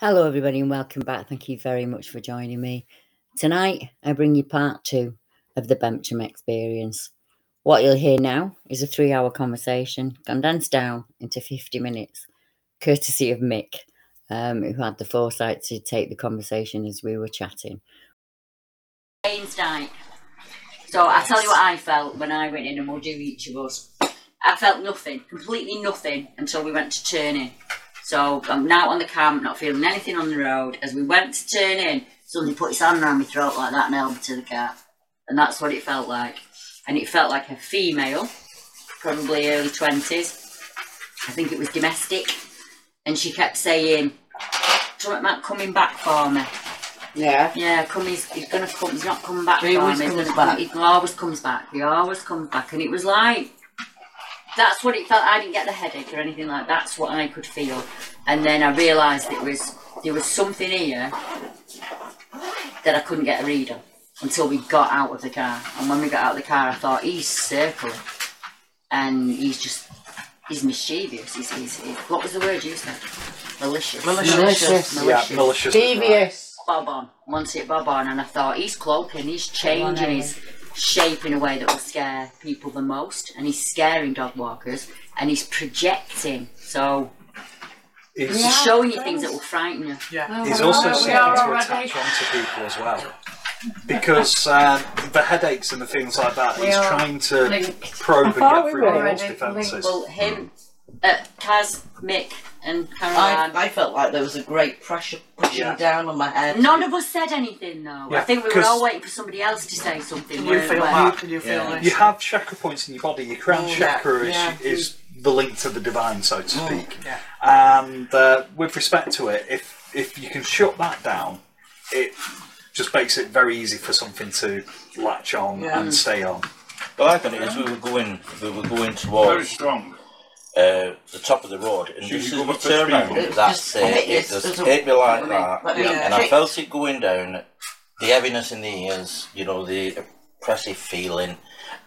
Hello, everybody, and welcome back. Thank you very much for joining me. Tonight, I bring you part two of the Bempton experience. What you'll hear now is a three hour conversation condensed down into 50 minutes, courtesy of Mick, um, who had the foresight to take the conversation as we were chatting. Night. So I'll tell you what I felt when I went in, and we'll do each of us. I felt nothing, completely nothing, until we went to turn in. So I'm now on the camp, not feeling anything on the road. As we went to turn in, somebody put his hand around my throat like that and held me to the car. And that's what it felt like. And it felt like a female, probably early 20s. I think it was domestic. And she kept saying, something about coming back for me. Yeah. Yeah, come, he's, he's gonna come, he's not coming back He for me. He's comes gonna back. He always comes back. He always comes back. And it was like, that's what it felt. I didn't get the headache or anything like that. That's what I could feel. And then I realised it was there was something here that I couldn't get a read on until we got out of the car. And when we got out of the car, I thought he's circling, and he's just he's mischievous. He's, he's, he- what was the word you said? Malicious. Malicious. Malicious. Yeah, malicious. Devious. Bob on. Once it Bob on, and I thought he's cloaking, he's changing his eh? Shape in a way that will scare people the most, and he's scaring dog walkers, and he's projecting. So He's, he's showing you things that will frighten you. Yeah. he's also we seeking to already. attach onto people as well. Because uh, the headaches and the things like that, We he's trying to linked. probe and get through people's already defences. Well, him, uh, Kaz, Mick, and I, Caroline. I felt like there was a great pressure pushing Yeah. down on my head. None of us said anything though. I Yeah, think we were 'cause- all waiting for somebody else to say something. Can you weren't feel we? that? Can you feel Yeah. this? You have chakra points in your body. Your crown Oh, yeah, chakra is, yeah. is the link to the divine, so to speak. yeah. And uh, with respect to it, if if you can shut that down, it just makes it very easy for something to latch on Yeah. and stay on. Well, I got it as we were going, we were going towards Very towards strong. Uh, the top of the road, and So just you as go we up the turned around, speed It's that just- uh, it's- it. Just there's a- hit me like Let that, me- and I felt it going down, the heaviness in the ears, you know, the oppressive feeling,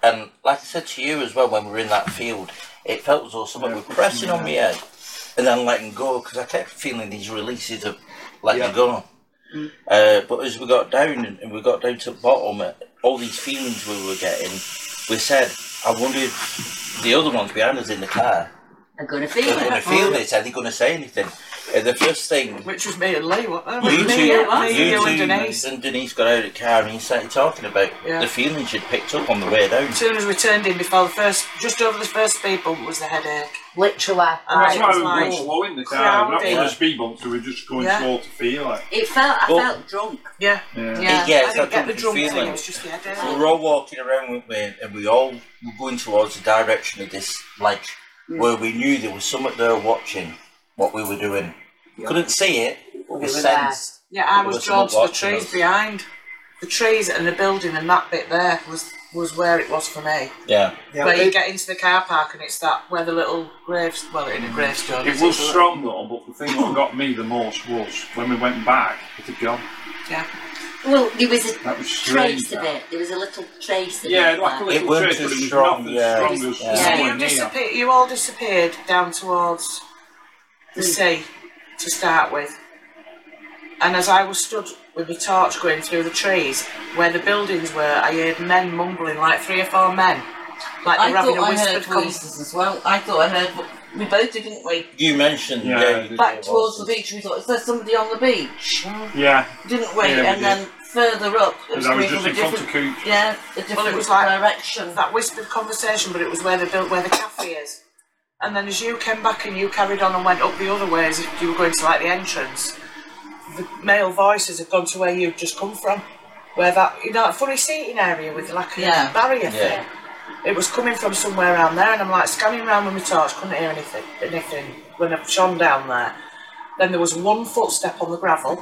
and like I said to you as well, when we were in that field, it felt as though something was pressing on my head, and then letting go because I kept feeling these releases of letting Yeah. go. Uh, but as we got down and, and we got down to the bottom, uh, all these feelings we were getting, we said, I wonder if the other ones behind us in the car I'm gonna feel it. are going to feel this. Are they going to say anything? Uh, the first thing, Which was me and Lee, what? Uh, you me, two, you, me, you you two and Denise. and Denise got out of the car and he started talking about Yeah. the feelings you'd picked up on the way down. As soon as we turned in, before the first, just over the first speed bump was the headache. Literally. And That's why was we were like, going slow in the car. We're not crowded. speed bump, so we're just going Yeah. slow to feel it. It felt. I Well- felt drunk. yeah, Yeah. yeah. Yeah, I didn't that get the drunken drunk thing, feeling. it was just the headache. So we're all walking around with me and we all were going towards the direction of this ledge where we knew there was someone there watching what we were doing. Couldn't see it, but we were sensed. Yeah, I There was was drawn to someone the trees us. behind. The trees and the building and that bit there was was where it was for me. Yeah. Yeah, where you get into the car park and it's that where the little graves well it in a gravestone. It is, was strong though, but the thing that got me the most was when we went back, it had gone. Yeah. Well, there was a was strange. trace of it. There was a little trace of Yeah, it. like a little It weren't trace, but it was strong, nothing yeah. strong as Yeah. So you near. disappeared. You all disappeared down towards the sea to start with, and as I was stood with my torch going through the trees where the buildings were, I heard men mumbling like three or four men, like they I were having a thought I whispered heard conversation. voices as well. I thought I heard. We both did, didn't we? You mentioned Yeah, yeah, you. Back did towards the beach, we thought, is there somebody on the beach? Yeah, Didn't we? Yeah, we and did. then further up. It Because I was coming just from in a front of different, Cooch. yeah, a different Well, it was like direction. that whispered conversation, but it was where they built where the cafe is. And then as you came back and you carried on and went up the other way as if you were going to like the entrance, the male voices had gone to where you'd just come from. Where that you know, that funny seating area with like a Yeah. barrier Yeah. thing. It was coming from somewhere around there and I'm like scanning around with my torch, couldn't hear anything anything when I shone down there. Then there was one footstep on the gravel.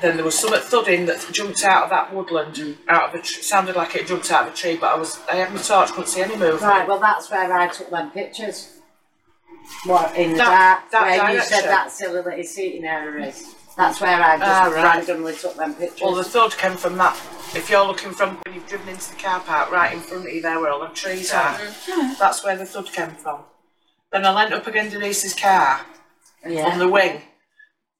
Then there was something thudding that jumped out of that woodland, out of a tr- sounded like it jumped out of a tree, but I was I had my torch, couldn't see any movement. Right, well, that's where I took them pictures. What, in the That- dark, that where you said that silly little seating area is. That's where I just Ah, right. randomly took them pictures. Well, the thud came from that. If you're looking from when you've driven into the car park, right in front of you there where all the trees are, that's where the thud came from. Then I leant up against Denise's car yeah. on the wing.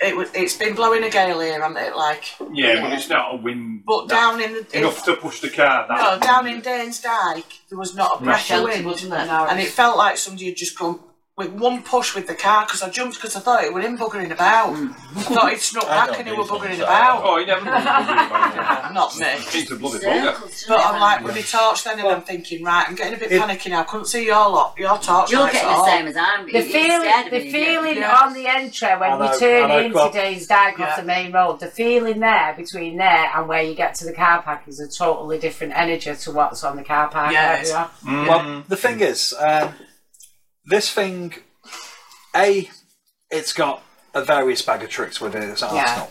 It was, it's been blowing a gale here, hasn't it? Like, Yeah, but it's not a wind. but down in the enough to push the car. no, down in Danes Dyke, there was not a breath of wind, wasn't it? and it felt like somebody had just gone with one push with the car because I jumped because I thought it were him buggering about. Mm. I thought he'd snuck I back don't and he do were buggering like about. Oh, he never does. does Not me. he? He's a bloody bugger. But I'm like with my torch then and I'm thinking, right, I'm getting a bit panicky now. I Couldn't see your lot, your torch. You're getting the all. same as I'm. The feeling, the feeling Yeah. on the entry when I know, you turn I know, into Bob. Dane's Dyke Yeah. off the main road, the feeling there between there and where you get to the car park is a totally different energy to what's on the car park Yes. area. Mm. Well, mm. the thing is, um, this thing, A, it's got a various bag of tricks within its arsenal,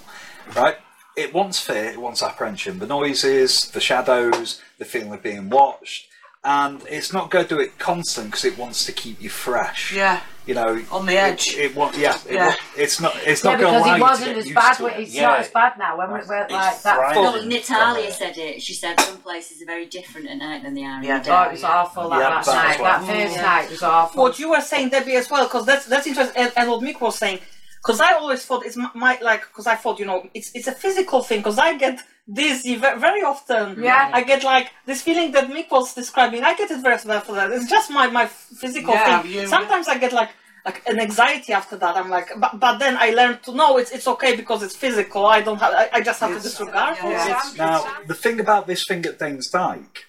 right? It wants fear, it wants apprehension, the noises, the shadows, the feeling of being watched, and it's not going to do it constant because it wants to keep you fresh. Yeah, You know, on the edge. It, it want, yeah, it Yeah. wa- it's not. It's Yeah, not going to because allow it wasn't as bad. it. It's Yeah. not as bad now. When we It's were like that. No, Natalia said it. She said some places are very different at night than they are Yeah. in the Oh, day. it was awful that, Yeah, that night. what- That first night was awful. what you were saying, Debbie, as well, because that's that's interesting. And, and what Mick was saying, because I always thought it's my, my like, because I thought you know it's it's a physical thing. Because I get dizzy very often. Yeah. I get like this feeling that Mick was describing. I get it very well for that. It's just my my physical Yeah, thing. you- Sometimes I get like. Like an anxiety after that, I'm like, but, but then I learned to know it's it's okay because it's physical. I don't have, I, I just have to disregard. yeah. it. Now, the thing about this thing at Danes Dyke,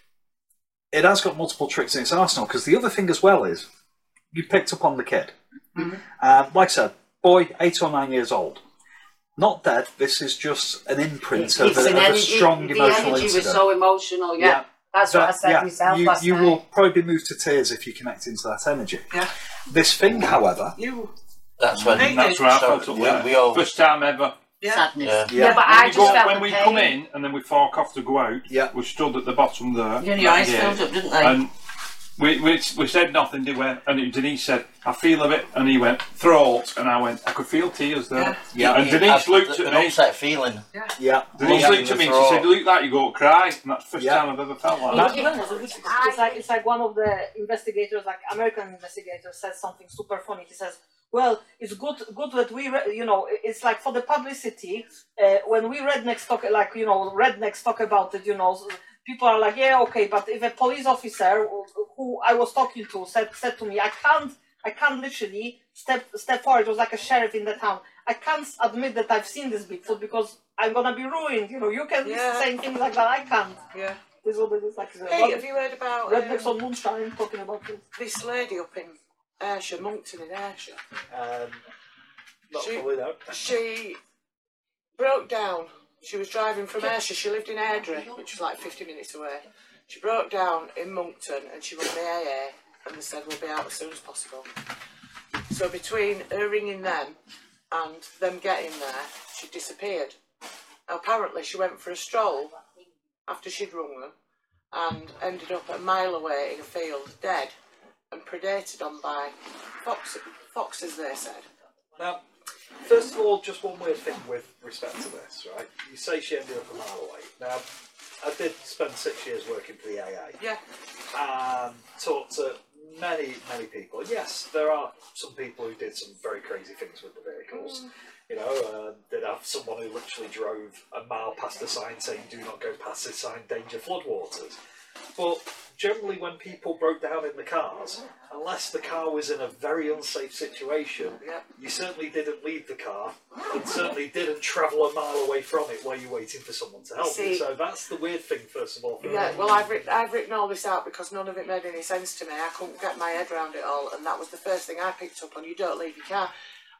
it has got multiple tricks in its arsenal. Because the other thing as well is, you picked up on the kid. Uh, like I said, boy, eight or nine years old, not dead. This is just an imprint It's of, a, an of a energy- strong the emotional energy incident. was so emotional. Yeah, that's what I said yeah, myself you, last you night. will probably be moved to tears if you connect into that energy. Yeah. This thing, however, You. That's when. Hey, That's where I so felt up we, there. we all. First time ever. Yeah. Sadness. Yeah. yeah, Yeah, but When I we, just go, felt when the we pain. come in and then we fork off to go out, Yeah. we stood at the bottom there. Yeah, your eyes Yeah. filled up, didn't they? And we, we, we said nothing, did we? And Denise said, I feel a bit. And he went, throat. And I went, I could feel tears there. Yeah. And Denise looked an at me. upset feeling. yeah, Yeah. Denise looked at me and she said, You look like you go to cry. And that's the first Yeah. time I've ever felt like It- that. it- it's, it's like it's like one of the investigators, like American investigators, says something super funny. He says, "Well, it's good, good that we, re- you know, it's like for the publicity. Uh, when we rednecks talk, like you know, rednecks talk about it, you know, people are like, yeah, okay, but if a police officer who I was talking to said said to me, I can't, I can't literally step step forward. It was like a sheriff in the town. I can't admit that I've seen this Bigfoot because I'm gonna be ruined. You know, you can Yeah. say things like that. I can't." Yeah. This is what it is like. Hey, have you heard about Rednecks um, on Moonshine talking about this. this lady up in Ayrshire, Monkton in Ayrshire? Um, not She- fully though. She broke down. She was driving from Ayrshire. She lived in Airdrie, which was like 50 minutes away. She broke down in Monkton and she rang the AA and they said we'll be out as soon as possible. So between her ringing them and them getting there, she disappeared. Apparently she went for a stroll after she'd rung them and ended up a mile away in a field, dead and predated on by fox, foxes, they said. Now, first of all, just one weird thing with respect to this, right? You say she ended up a mile away. Now, I did spend six years working for the AA Yeah. and talked to many, many people. Yes, there are some people who did some very crazy things with the vehicles. You know, uh, did have someone who literally drove a mile past the sign saying "Do not go past this sign, danger floodwaters." But generally when people broke down in the cars, unless the car was in a very unsafe situation, you certainly didn't leave the car and certainly didn't travel a mile away from it while you're waiting for someone to help you. So that's the weird thing, first of all. for Yeah, well, I've written, I've written all this out because none of it made any sense to me. I couldn't get my head around it all, and that was the first thing I picked up on. You don't leave your car.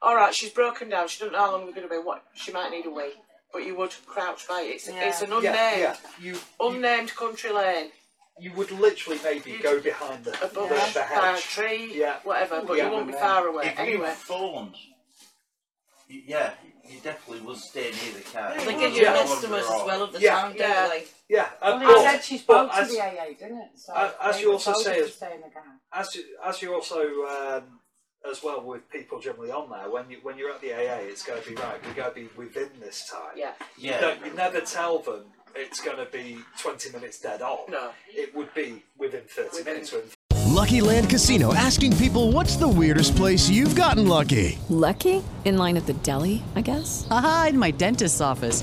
All right, she's broken down. She doesn't know how long we're going to be. What she might need a wee, but you would crouch by it. It's, it's an unnamed, Yeah, yeah. You, unnamed country lane, you would literally maybe go behind the, a the, bush, the by a tree, Yeah. whatever. But Yeah. you won't be far away If anyway. you phoned, yeah, you definitely would stay near the car. They give you Yeah. customers as well of the Yeah. town, don't Yeah. they? Yeah, Well, and he but- said she but spoke to as- the AA, didn't it? So as- as you also say to is- stay in the as you, as you also um, as well with people generally on there when you when you're at the AA it's going to be right we got to be within this time Yeah. you, Yeah. don't, you never tell them it's going to be 20 minutes dead on No. it would be within 30 Within- minutes when Lucky Land Casino asking people what's the weirdest place you've gotten lucky? Lucky? In line at the deli, I guess? Aha, in my dentist's office.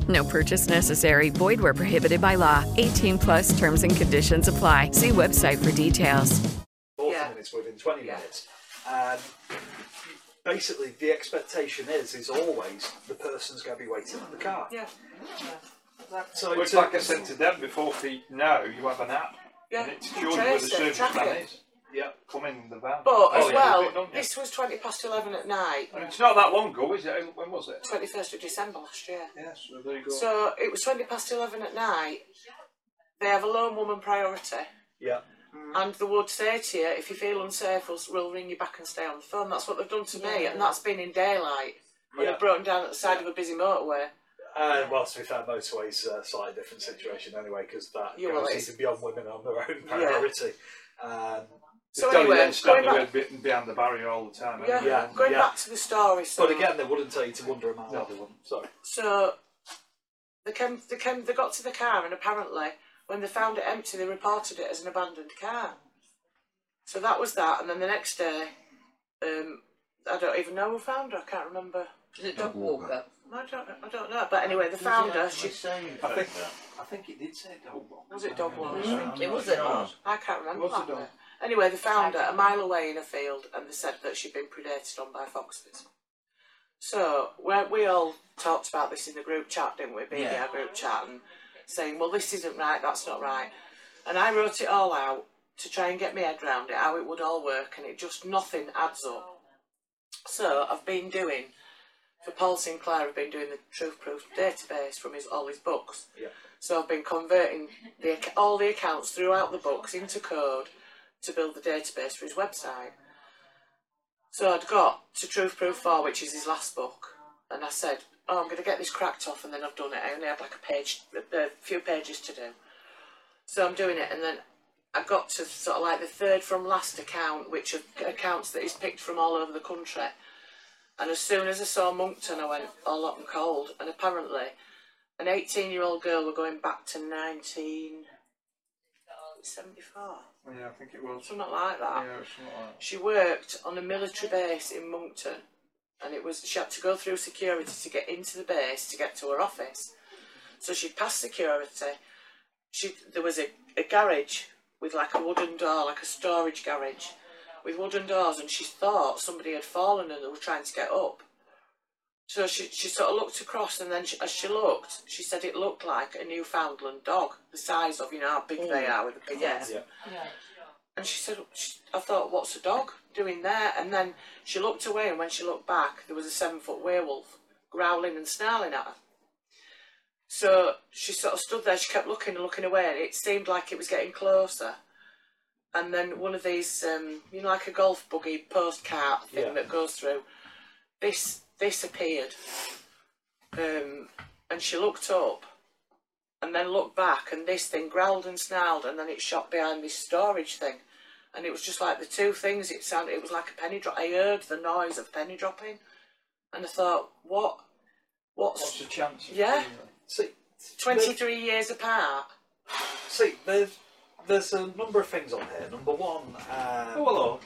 No purchase necessary. Void where prohibited by law. 18 plus terms and conditions apply. See website for details. 40 minutes within 20 minutes and basically the expectation is is always the person's going to be waiting in the car Yeah. so Which, to- like I said to them before, feet now you have an app. Yeah, And it you shows you where the trace it, service track man it. is. Yeah, come in the van. But Oh, as yeah, well, don't you? this was 20 past 11 at night. And it's not that long ago, is it? When was it? 21st of December last year. Yes, well, there you go. So it was 20 past 11 at night. They have a lone woman priority. yeah And they would say to you, if you feel unsafe, we'll, we'll ring you back and stay on the phone. That's what they've done to me, and that's been in daylight. When Yeah. they've broken down at the side of a busy motorway. uh, well to be fair motorway's a slightly different situation anyway because that Yeah, well, goes it's- even beyond women on their own priority um, So Don't anyway, then stand going away be- behind the barrier all the time. Yeah, anyway. going back to the story. So, but again they wouldn't tell you to wander a mile No, they wouldn't. sorry So they came, they came, they got to the car, and apparently, when they found it empty, they reported it as an abandoned car. So that was that, and then the next day, um, I don't even know who found her. I can't remember. Is it dog walker? I don't, I don't know. But anyway, they found her. She, I think I think it did say dog walk. was it dog walker? Mm, it was it not? I can't remember Was it that dog? bit. Anyway, they found her a mile away in a field, and they said that she'd been predated on by foxes. So we we all talked about this in the group chat, didn't we? Being Yeah. our group chat and saying, "Well, this isn't right. That's not right." And I wrote it all out to try and get my head around it, how it would all work, and it just nothing adds up. So I've been doing for Paul Sinclair. I've been doing the Truth Proof database from his all his books. Yeah. So I've been converting the, all the accounts throughout the books into code to build the database for his website. So I'd got to Truth Proof 4, which is his last book, and I said, oh, I'm going to get this cracked off, and then I've done it. I only had like a page, a, few pages to do. So I'm doing it, and then I got to sort of like the third from last account, which are accounts that he's picked from all over the country. And as soon as I saw Monkton, I went all hot and cold. And apparently, an 18 year old girl were going back to 1974. Yeah, I think it was. Something like that. Yeah, it was something like that. She worked on a military base in Monkton, and it was she had to go through security to get into the base to get to her office. So she passed security, she there was a, a garage with like a wooden door, like a storage garage with wooden doors, and she thought somebody had fallen and they were trying to get up. So she, she sort of looked across, and then she, as she looked, she said it looked like a Newfoundland dog, the size of you know how big they are with the big Yeah. heads. And she said, she, I thought, what's a dog doing there? And then she looked away, and when she looked back, there was a seven foot werewolf growling and snarling at her. So she sort of stood there, she kept looking and looking away, and it seemed like it was getting closer. And then one of these, um, you know, like a golf buggy post cart thing Yeah. that goes through, this this appeared. Um, and she looked up and then looked back, and this thing growled and snarled, and then it shot behind this storage thing. And it was just like the two things, it sounded, it was like a penny drop. I heard the noise of penny dropping, and I thought, what? What's, What's the chance? of Yeah. that? See, 23 years apart. See, there's there's a number of things on here. Number one, um, Oh, hello.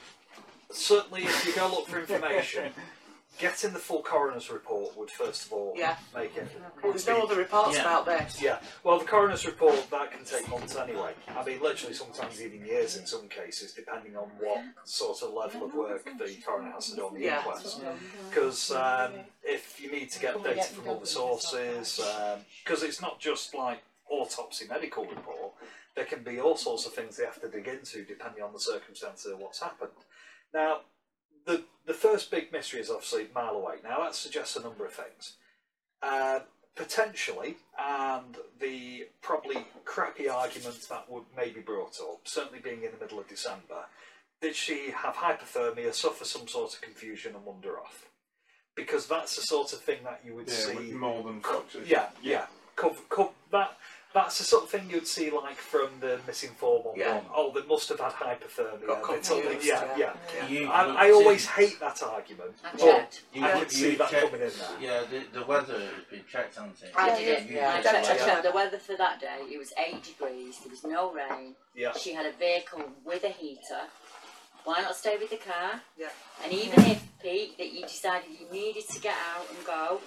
certainly if you go look for information, getting the full coroner's report would first of all Yeah. make it. There's no other reports Yeah. about this. Yeah, well, the coroner's report that can take months anyway. I mean, literally sometimes even years in some cases, depending on what sort of level of work the coroner has to do on the Yeah. inquest. Because um, if you need to get data from other sources, because it's not just like autopsy medical report, there can be all sorts of things they have to dig into depending on the circumstances of what's happened. Now, the the first big mystery is obviously mile away. Now that suggests a number of things. Uh, potentially, and the probably crappy argument that would maybe brought up, certainly being in the middle of December, did she have hypothermia, suffer some sort of confusion, and wander off? Because that's the sort of thing that you would Yeah, see. more than foxes. Yeah, yeah. Cover, cover, that that's the sort of thing you'd see like from the missing four one Yeah. one. Oh, they must have had hypothermia. Got They told me- confused, yeah, yeah. yeah. You- I, you I always see- hate that argument. I but checked. You, I you, could see that check- coming in there. Yeah, the, the weather has been checked, hasn't it? I Yeah, did it. Yeah, I checked, I checked. checked the weather for that day. It was eight degrees. There was no rain. Yeah. She had a vehicle with a heater. Why not stay with the car? Yeah. And even if Pete, that you decided you needed to get out and go,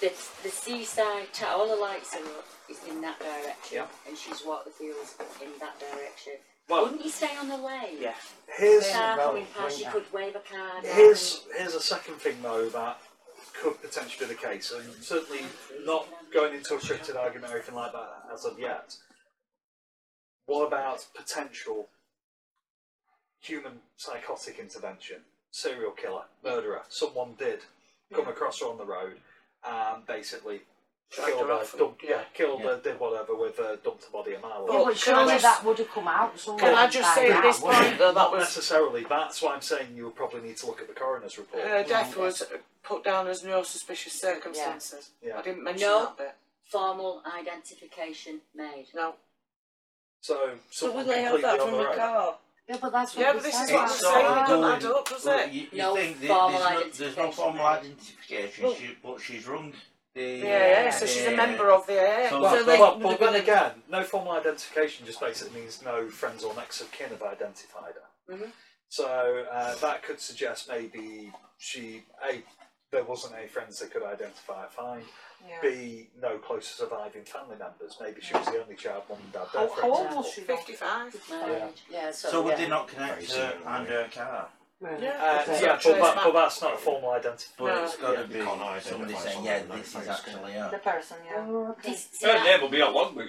the the seaside, ta- all the lights are up, is in that direction, Yeah. and she's walked the fields in that direction. Well- Wouldn't you stay on the lane? Yeah. Here's Car coming past, you could wave a card. at here's here's a second thing though that could potentially be the case, and certainly not going into a cryptid argument or anything like that as of yet. What about potential human psychotic intervention? Serial killer, murderer. Someone did come across her on the road and basically Dragged killed her her, off and- dumped, yeah, yeah. killed Yeah. her, did whatever with her, dumped her body a mile Yeah, away. but can I surely just- that would have come out somewhere. Can I just by say at now. this point though, that Not was necessarily. That's why I'm saying you would probably need to look at the coroner's report. her death was put down as no suspicious circumstances. Yeah. I didn't mention No. that bit. Formal identification made. No. So, So someone would they have completely that on from the the road. car? Yeah, but that's what Yeah, we but this said. is what I'm It's saying. sort It of don't going- add up, does well, it? You, you No think that formal there's, no, there's no identification formal made. identification, Well- she, but she's run the. Yeah, yeah, so she's a member of the AA. So- Well, So they- well, they're but then gonna- again, no formal identification just basically means no friends or next of kin have identified her. Mhm. So uh, that could suggest maybe she a there wasn't any friends that could identify her find. Yeah. B no close surviving family members. Maybe she was the only child mum and dad How, dead. how old was she? 55. Marriage. Yeah. so, So would yeah. they not connect her and her car? Uh, Okay. yeah, but, that, but that's not a formal But identification. it's got to Yeah. be You can't identify somebody saying, yeah, this is face, actually The person, yeah. Oh, okay. Her name will be on logbook.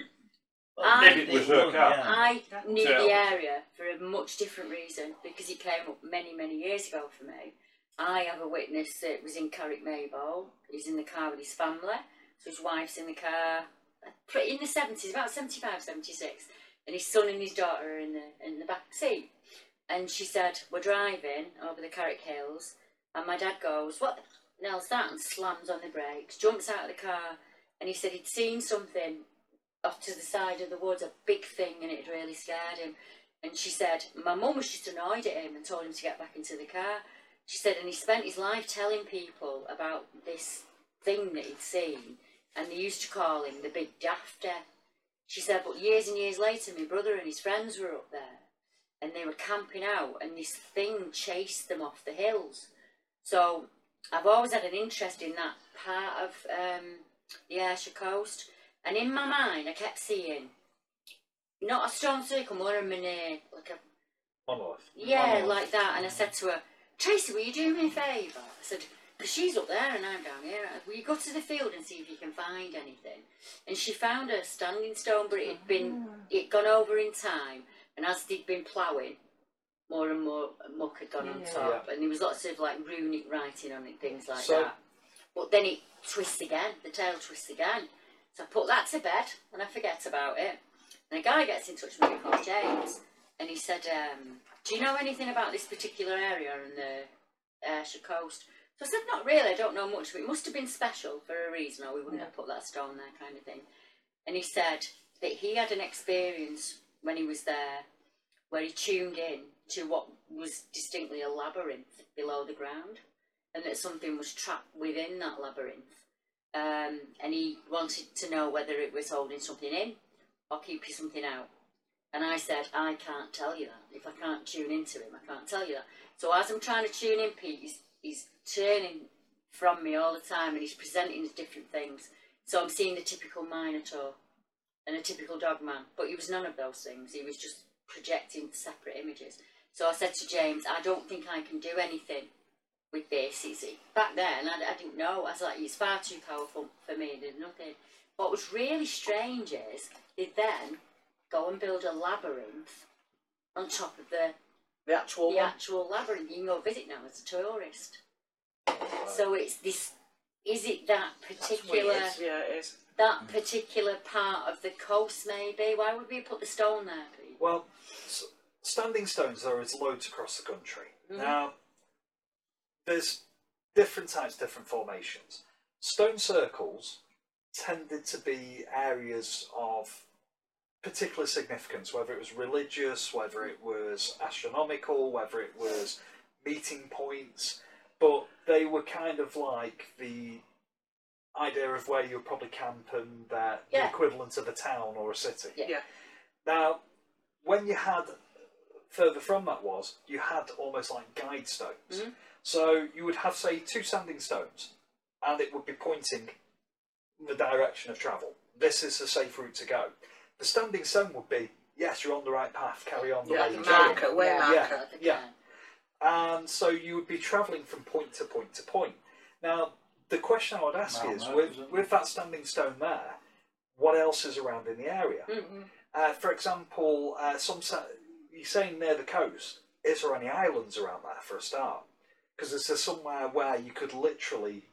I- If it was her car. yeah. I knew So- the area for a much different reason because it came up many, many years ago for me. I have a witness that was in Carrick Maybole. He's in the car with his family. So his wife's in the car, pretty in the 70s, about 75, 76. And his son and his daughter are in the, in the back seat. And she said, We're driving over the Carrick Hills. And my dad goes, What hell's that? And slams on the brakes, jumps out of the car. And he said he'd seen something off to the side of the woods, a big thing, and it had really scared him. And she said, my mum was just annoyed at him and told him to get back into the car. She said, and he spent his life telling people about this thing that he'd seen, and they used to call him the Big Dafter. She said, but years and years later, my brother and his friends were up there, and they were camping out, and this thing chased them off the hills. So I've always had an interest in that part of um, the Ayrshire coast, and in my mind, I kept seeing not a stone circle, more a mini, like a Monolith. yeah, Monolith. like that. And I said to her, Tracy, will you do me a favour? I said, because she's up there and I'm down here. Will you go to the field and see if you can find anything? And she found a standing stone, but it had been it gone over in time. And as they'd been ploughing, more and more muck had gone on Yeah. top, and there was lots of like runic writing on it, things like So- that. But then it twists again. The tail twists again. So I put that to bed and I forget about it. And a guy gets in touch with me called James, and he said, um, "Do you know anything about this particular area on the Ayrshire coast?" So I said, "Not really. I don't know much of it. It must have been special for a reason, or we wouldn't have put that stone there, kind of thing." And he said that he had an experience when he was there where he tuned in to what was distinctly a labyrinth below the ground, and that something was trapped within that labyrinth. Um, and he wanted to know whether it was holding something in or keeping something out. And I said, I can't tell you that. If I can't tune into him, I can't tell you that. So as I'm trying to tune in, Pete, he's, he's turning from me all the time and he's presenting different things. So I'm seeing the typical Minotaur and a typical dogman, but he was none of those things. He was just projecting separate images. So I said to James, I don't think I can do anything with this. Is it back then? I, I didn't know. I was like, it's far too powerful for me. There's nothing. What was really strange is they then go and build a labyrinth on top of the the actual the one. actual labyrinth. You can go visit now as a tourist. So it's this. Is it that particular? weird. Yeah, it is. That particular part of the coast, maybe. Why would we put the stone there, Pete? Well, s- standing stones there is loads across the country. Mhm. Now, there's different types, different formations. Stone circles tended to be areas of particular significance, whether it was religious, whether it was astronomical, whether it was meeting points, but they were kind of like the idea of where you would probably camp and uh, Yeah. the equivalent of a town or a city. Yeah. Now, when you had further from that was you had almost like guide stones. Mm-hmm. So you would have say two standing stones, and it would be pointing the direction of travel. This is the safe route to go. The standing stone would be yes, you're on the right path. Carry on the Yeah, way you're marker, going. way yeah, marker. yeah, yeah. And so you would be travelling from point to point to point. Now, the question I would ask Mile is, markers, with, with that standing stone there, what else is around in the area? Mm-hmm. Uh, for example, uh, some you're saying near the coast. Is there any islands around there for a start? Because is there somewhere where you could literally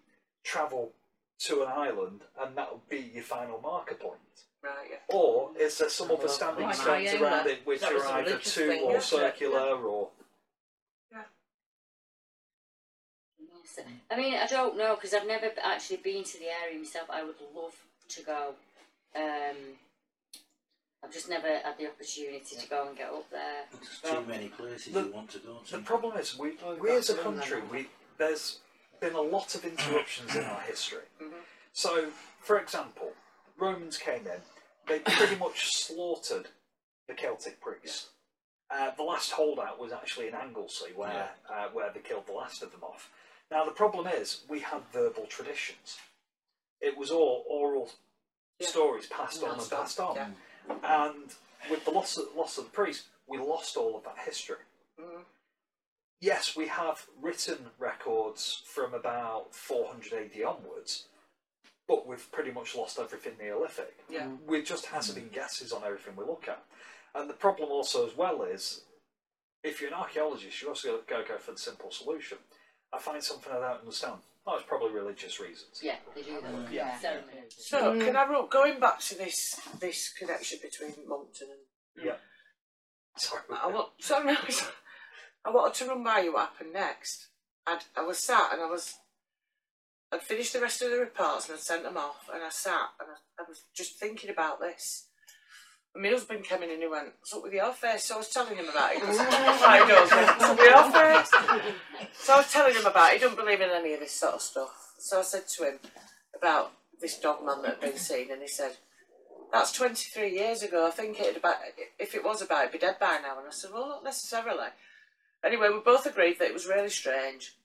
travel to an island and that would be your final marker point? Right, yeah. Or is there some other Like standing stones Iona. around it which That was are either religious two thing, or yeah. circular or Yes. I mean, I don't know because I've never actually been to the area myself. I would love to go. Um, I've just never had the opportunity to go and get up there. There's too many places the- you want to go to. The problem is, we, Oh, we as a country, we there's been a lot of interruptions in our history. So, for example, Romans came in, they pretty much slaughtered the Celtic priests. Uh, the last holdout was actually in Anglesey, where uh, where they killed the last of them off. Now the problem is, we had verbal traditions. It was all oral stories passed on and Passed on, yeah. And with the loss of, loss of the priest, we lost all of that history. Mhm. Yes, we have written records from about 400 AD onwards, but we've pretty much lost everything Neolithic. Yeah. We just hazarding mm. guesses on everything we look at. And the problem also as well is, if you're an archaeologist, you also got to go for the simple solution. I find something I don't understand. Oh, it's probably religious reasons. Yeah, they do that. Yeah. Ceremony. So, can I run, going back to this this connection between Monkton and Yeah. Sorry. I want, sorry, I wanted to run by you what happened next. I'd, I was sat and I was, I'd finished the rest of the reports and I'd sent them off and I sat and I, I was just thinking about this. And my husband came in and he went, what's up with your face? So I was telling him about it. He goes, "Why he does, what's up with your face? So I was telling him about it. He don't believe in any of this sort of stuff. So I said to him about this dog man that had been seen and he said, that's 23 years ago. I think it'd about, if it was about, it'd be dead by now. And I said, well, not necessarily. Anyway, we both agreed that it was really strange.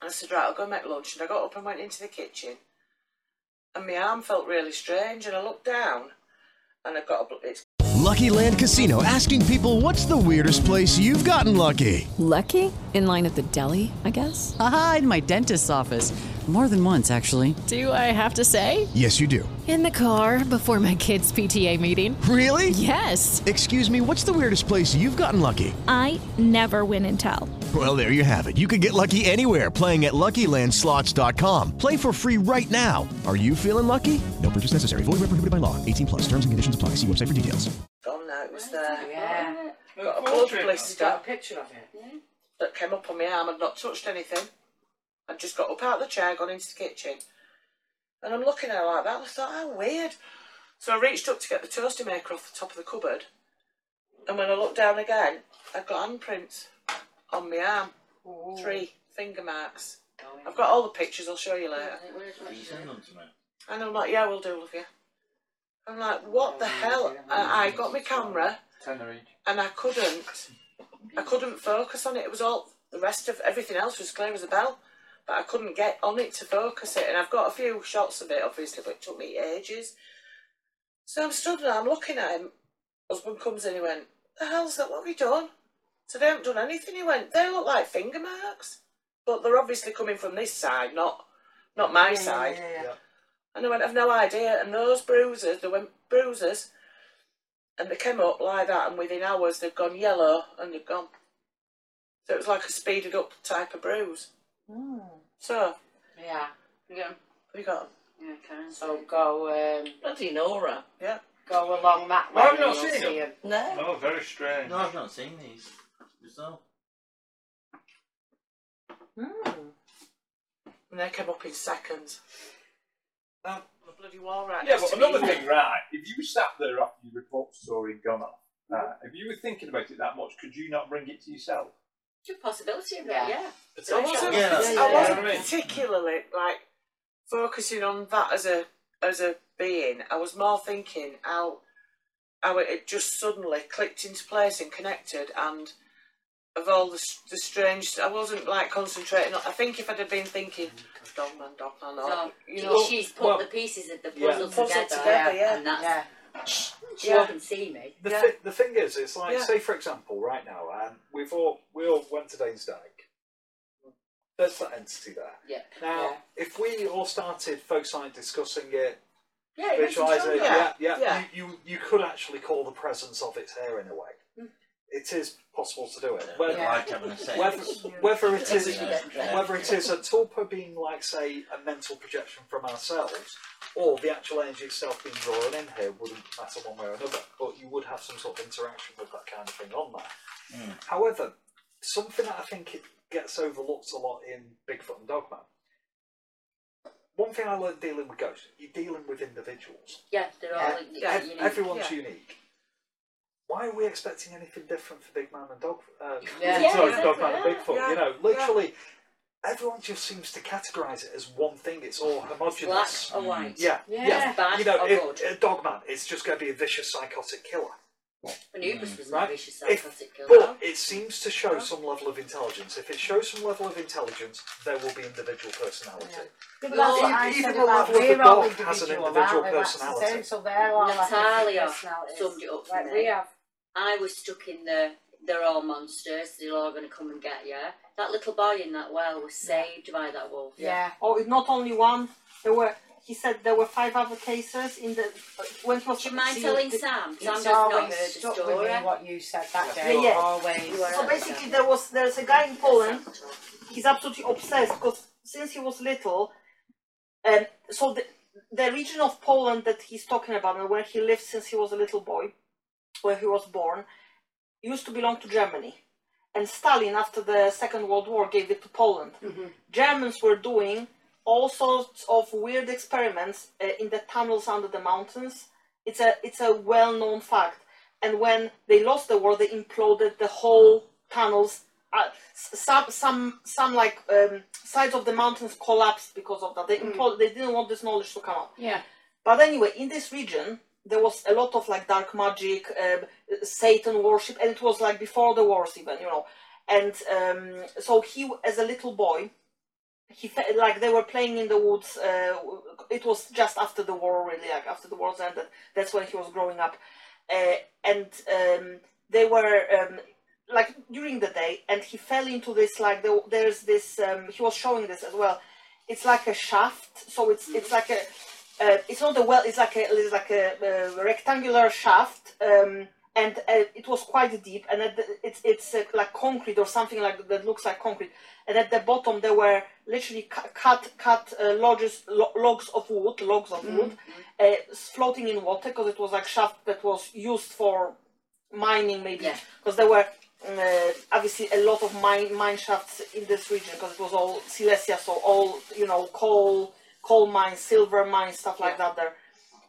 And I said, right, I'll go make lunch. And I got up and went into the kitchen. And my arm felt really strange. And I looked down and I got a, bl- it's Lucky Lucky Land Casino asking people what's the weirdest place you've gotten lucky? Lucky? In line at the deli, I guess? Aha, in my dentist's office. More than once, actually. Do I have to say? Yes, you do. In the car before my kids' PTA meeting. Really? Yes. Excuse me, what's the weirdest place you've gotten lucky? I never win and tell. Well, there you have it. You can get lucky anywhere playing at LuckyLandSlots.com. Play for free right now. Are you feeling lucky? No purchase necessary. Void where prohibited by law. 18 plus. Terms and conditions apply. See website for details. Gone now, it was there. Yeah. Got a blood blister Got a picture of it. Hmm? that came up on my arm. I'd not touched anything. I'd just got up out of the chair, gone into the kitchen. And I'm looking at her like that. I thought, how weird. So I reached up to get the toaster maker off the top of the cupboard. And when I looked down again, I'd got handprints on my arm. Three finger marks. I've got all the pictures, I'll show you later. And I'm like, yeah, we'll do, love you. I'm like, what the hell? I, I got my camera and I couldn't, I couldn't focus on it. It was all, the rest of everything else was clear as a bell. But I couldn't get on it to focus it. And I've got a few shots of it, obviously, but it took me ages. So I'm stood there, I'm looking at him. Husband comes in, he went, the hell's that? What have you done? So they haven't done anything. He went, they look like finger marks. But they're obviously coming from this side, not not my Yeah, side. yeah, yeah. And I went, I've no idea. And those bruises, they went bruises, and they came up like that, and within hours they've gone yellow and they've gone. So it was like a speeded up type of bruise. So, Yeah. Yeah. have got got 'em? Yeah, can So go um Bloody Nora. Yeah. go along that way. I've not seen see them. 'em. No. Oh, very strange. No, I've not seen these. So, And they came up in seconds. Um, the bloody wall right Yeah, but to me. another thing, right? If you sat there after your report story had gone off, uh, if you were thinking about it that much, could you not bring it to yourself? It's a possibility of it, Yeah. yeah. I wasn't, Yeah, that's- I wasn't yeah. particularly like focusing on that as a as a being. I was more thinking how how it had just suddenly clicked into place and connected, and of all the the strange. I wasn't like concentrating. on I think if I'd have been thinking dogman, dogman, or So you know, she's put well, the pieces of the yeah. puzzle Puzzle together, together, yeah. and that's Yeah. she Yeah. can see me. The, Yeah. thi- the thing is, it's like, Yeah. say for example, right now, um, we've all we all went to Dane's Dyke. There's that entity there. Yeah. Now, Yeah. if we all started focusing on discussing it, Yeah, it makes visualize it, stronger. yeah, yeah, Yeah. You, you you could actually call the presence of it here in a way. Mm. It is possible to do it. Whether, Yeah. like having a say. whether, whether it is Yeah. whether it is a tulpa being like say a mental projection from ourselves or the actual energy itself being drawn in here wouldn't matter one way or another but you would have some sort of interaction with that kind of thing on there however something that I think it gets overlooked a lot in Bigfoot and Dogman one thing I learned dealing with ghosts you're dealing with individuals Yeah, they're all Yeah. yeah, Ev- unique. everyone's yeah. unique why are we expecting anything different for Big Man and Dog? Uh, Yeah. Yeah, sorry, exactly, Dogman and yeah. Bigfoot. Yeah, You know, yeah. literally, everyone just seems to categorise it as one thing. It's all Black homogenous. or mm. white. Yeah, Yeah. yeah. Bad you know, or if, good. Uh, a Dogman, it's just going to be a vicious psychotic killer. Anubis mm. was Right. a vicious If- psychotic killer. But it seems to show some level of intelligence. If it shows some level of intelligence, there will be individual personality. Yeah, but Well, I even said the about level of the we're all dog has an individual, individual aren't we? That's the personality. same, so they're all like Natalia different personalities. summed it up for Like we have. I was stuck in the they're all monsters, they're all going to come and get you. That little boy in that well was saved by that wolf. Yeah. Oh, not only one. There were. He said there were five other cases in the when he was. Do you mind telling the- Sam? Sam It's has not always heard the stuck with story. me what you said that Yeah, day. yeah. Always. So basically, there was there's a guy in Poland. He's absolutely obsessed because since he was little, and so the the region of Poland that he's talking about, and where he lived since he was a little boy, where he was born, used to belong to Germany. And Stalin, after the Second World War, gave it to Poland. Germans were doing all sorts of weird experiments uh, in the tunnels under the mountains. It's a it's a well-known fact. And when they lost the war, they imploded the whole tunnels. Uh, some some some like um, sides of the mountains collapsed because of that. They imploded. They didn't want this knowledge to come out. Yeah. But anyway, in this region, there was a lot of like dark magic, um, Satan worship, and it was like before the wars even, you know. And um, so he, as a little boy, he fe- like they were playing in the woods. Uh, it was just after the war, really, like after the wars ended. That's when he was growing up, uh, and um, they were um, like during the day, and he fell into this like there, there's this. Um, he was showing this as well. It's like a shaft, so it's it's like a. Uh, it's not a well. It's like a it's like a, uh rectangular shaft, um, and uh, it was quite deep. And at the, it's it's uh, like concrete or something like that looks like concrete. And at the bottom there were literally cu- cut cut uh, logs lo- logs of wood, logs of wood, uh, floating in water because it was like shaft that was used for mining maybe because there were uh, obviously a lot of mine mine shafts in this region because it was all Silesia, so all you know coal coal mines, silver mines, stuff like that. There,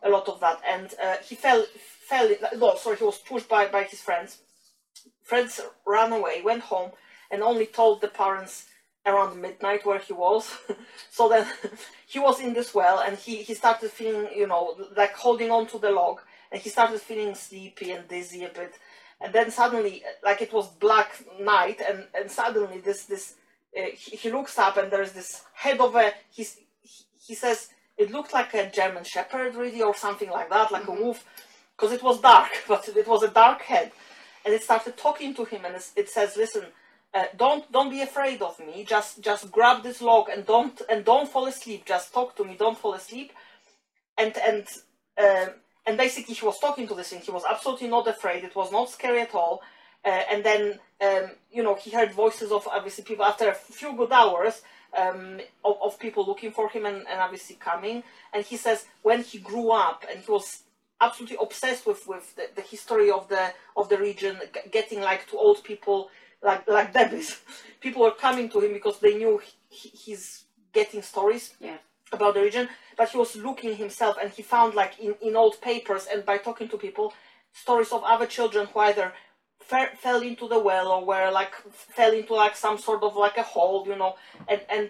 a lot of that, and uh, he fell fell. in, No, sorry, he was pushed by by his friends. Friends ran away, went home, and only told the parents around midnight where he was. so then he was in this well, and he he started feeling you know like holding on to the log, and he started feeling sleepy and dizzy a bit and then suddenly like it was black night and and suddenly this this uh, he, he looks up and there's this head of a he's he, says it looked like a german shepherd really or something like that like a wolf because it was dark but it was a dark head. And it started talking to him and it says listen uh, don't don't be afraid of me. Just just grab this log and don't and don't fall asleep. Just talk to me. Don't fall asleep. And and um, and basically he was talking to this thing. He was absolutely not afraid. It was not scary at all. Uh, and then um, you know he heard voices of obviously people after a few good hours um, of, of people looking for him and, and obviously coming and he says when he grew up and he was absolutely obsessed with with the, the history of the of the region getting like to old people like like Debbie's people were coming to him because they knew he, he's getting stories Yeah. about the region, but he was looking himself and he found like in, in old papers and by talking to people stories of other children who either fe- fell into the well or were like fell into like some sort of like a hole, you know, and and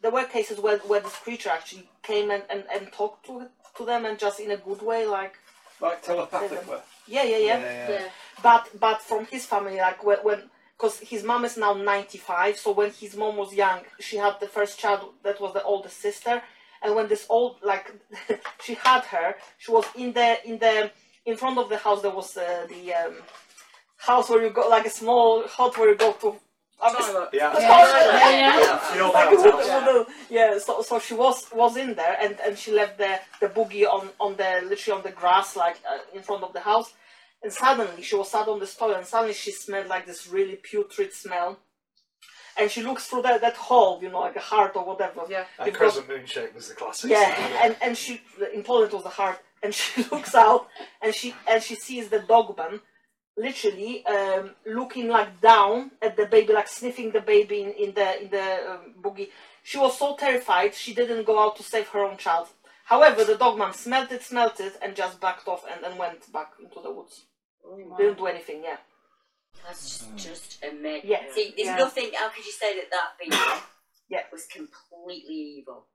there were cases where, where this creature actually came and, and, and talked to to them and just in a good way, like Like telepathically. yeah, yeah, yeah. Yeah, yeah. But but from his family, like when when because his mom is now ninety five, so when his mom was young, she had the first child that was the oldest sister, and when this old like she had her, she was in the in the in front of the house. There was uh, the um, house where you go like a small hut where you go to. Yeah. The Yeah. toilet. Yeah, yeah. The old Like a house. wooden- wooden- yeah, so so she was was in there, and and she left the the boogie on on the literally on the grass like uh, in front of the house, and suddenly she was sat on the toilet, and suddenly she smelled like this really putrid smell. And she looks through that, that hole, you know, like a heart or whatever. Yeah. And Crescent Moonshake was the classic. Yeah, and and she in Poland was the heart, and she looks out and she and she sees the dogman, literally um, looking like down at the baby, like sniffing the baby in, in the in the um, boogie. She was so terrified she didn't go out to save her own child. However, the dogman smelt it, smelt it, and just backed off and, and went back into the woods. Didn't do anything. Yeah. That's just, just amazing. Yeah. See, there's Yeah. nothing. How could you say that that being yeah. was completely evil,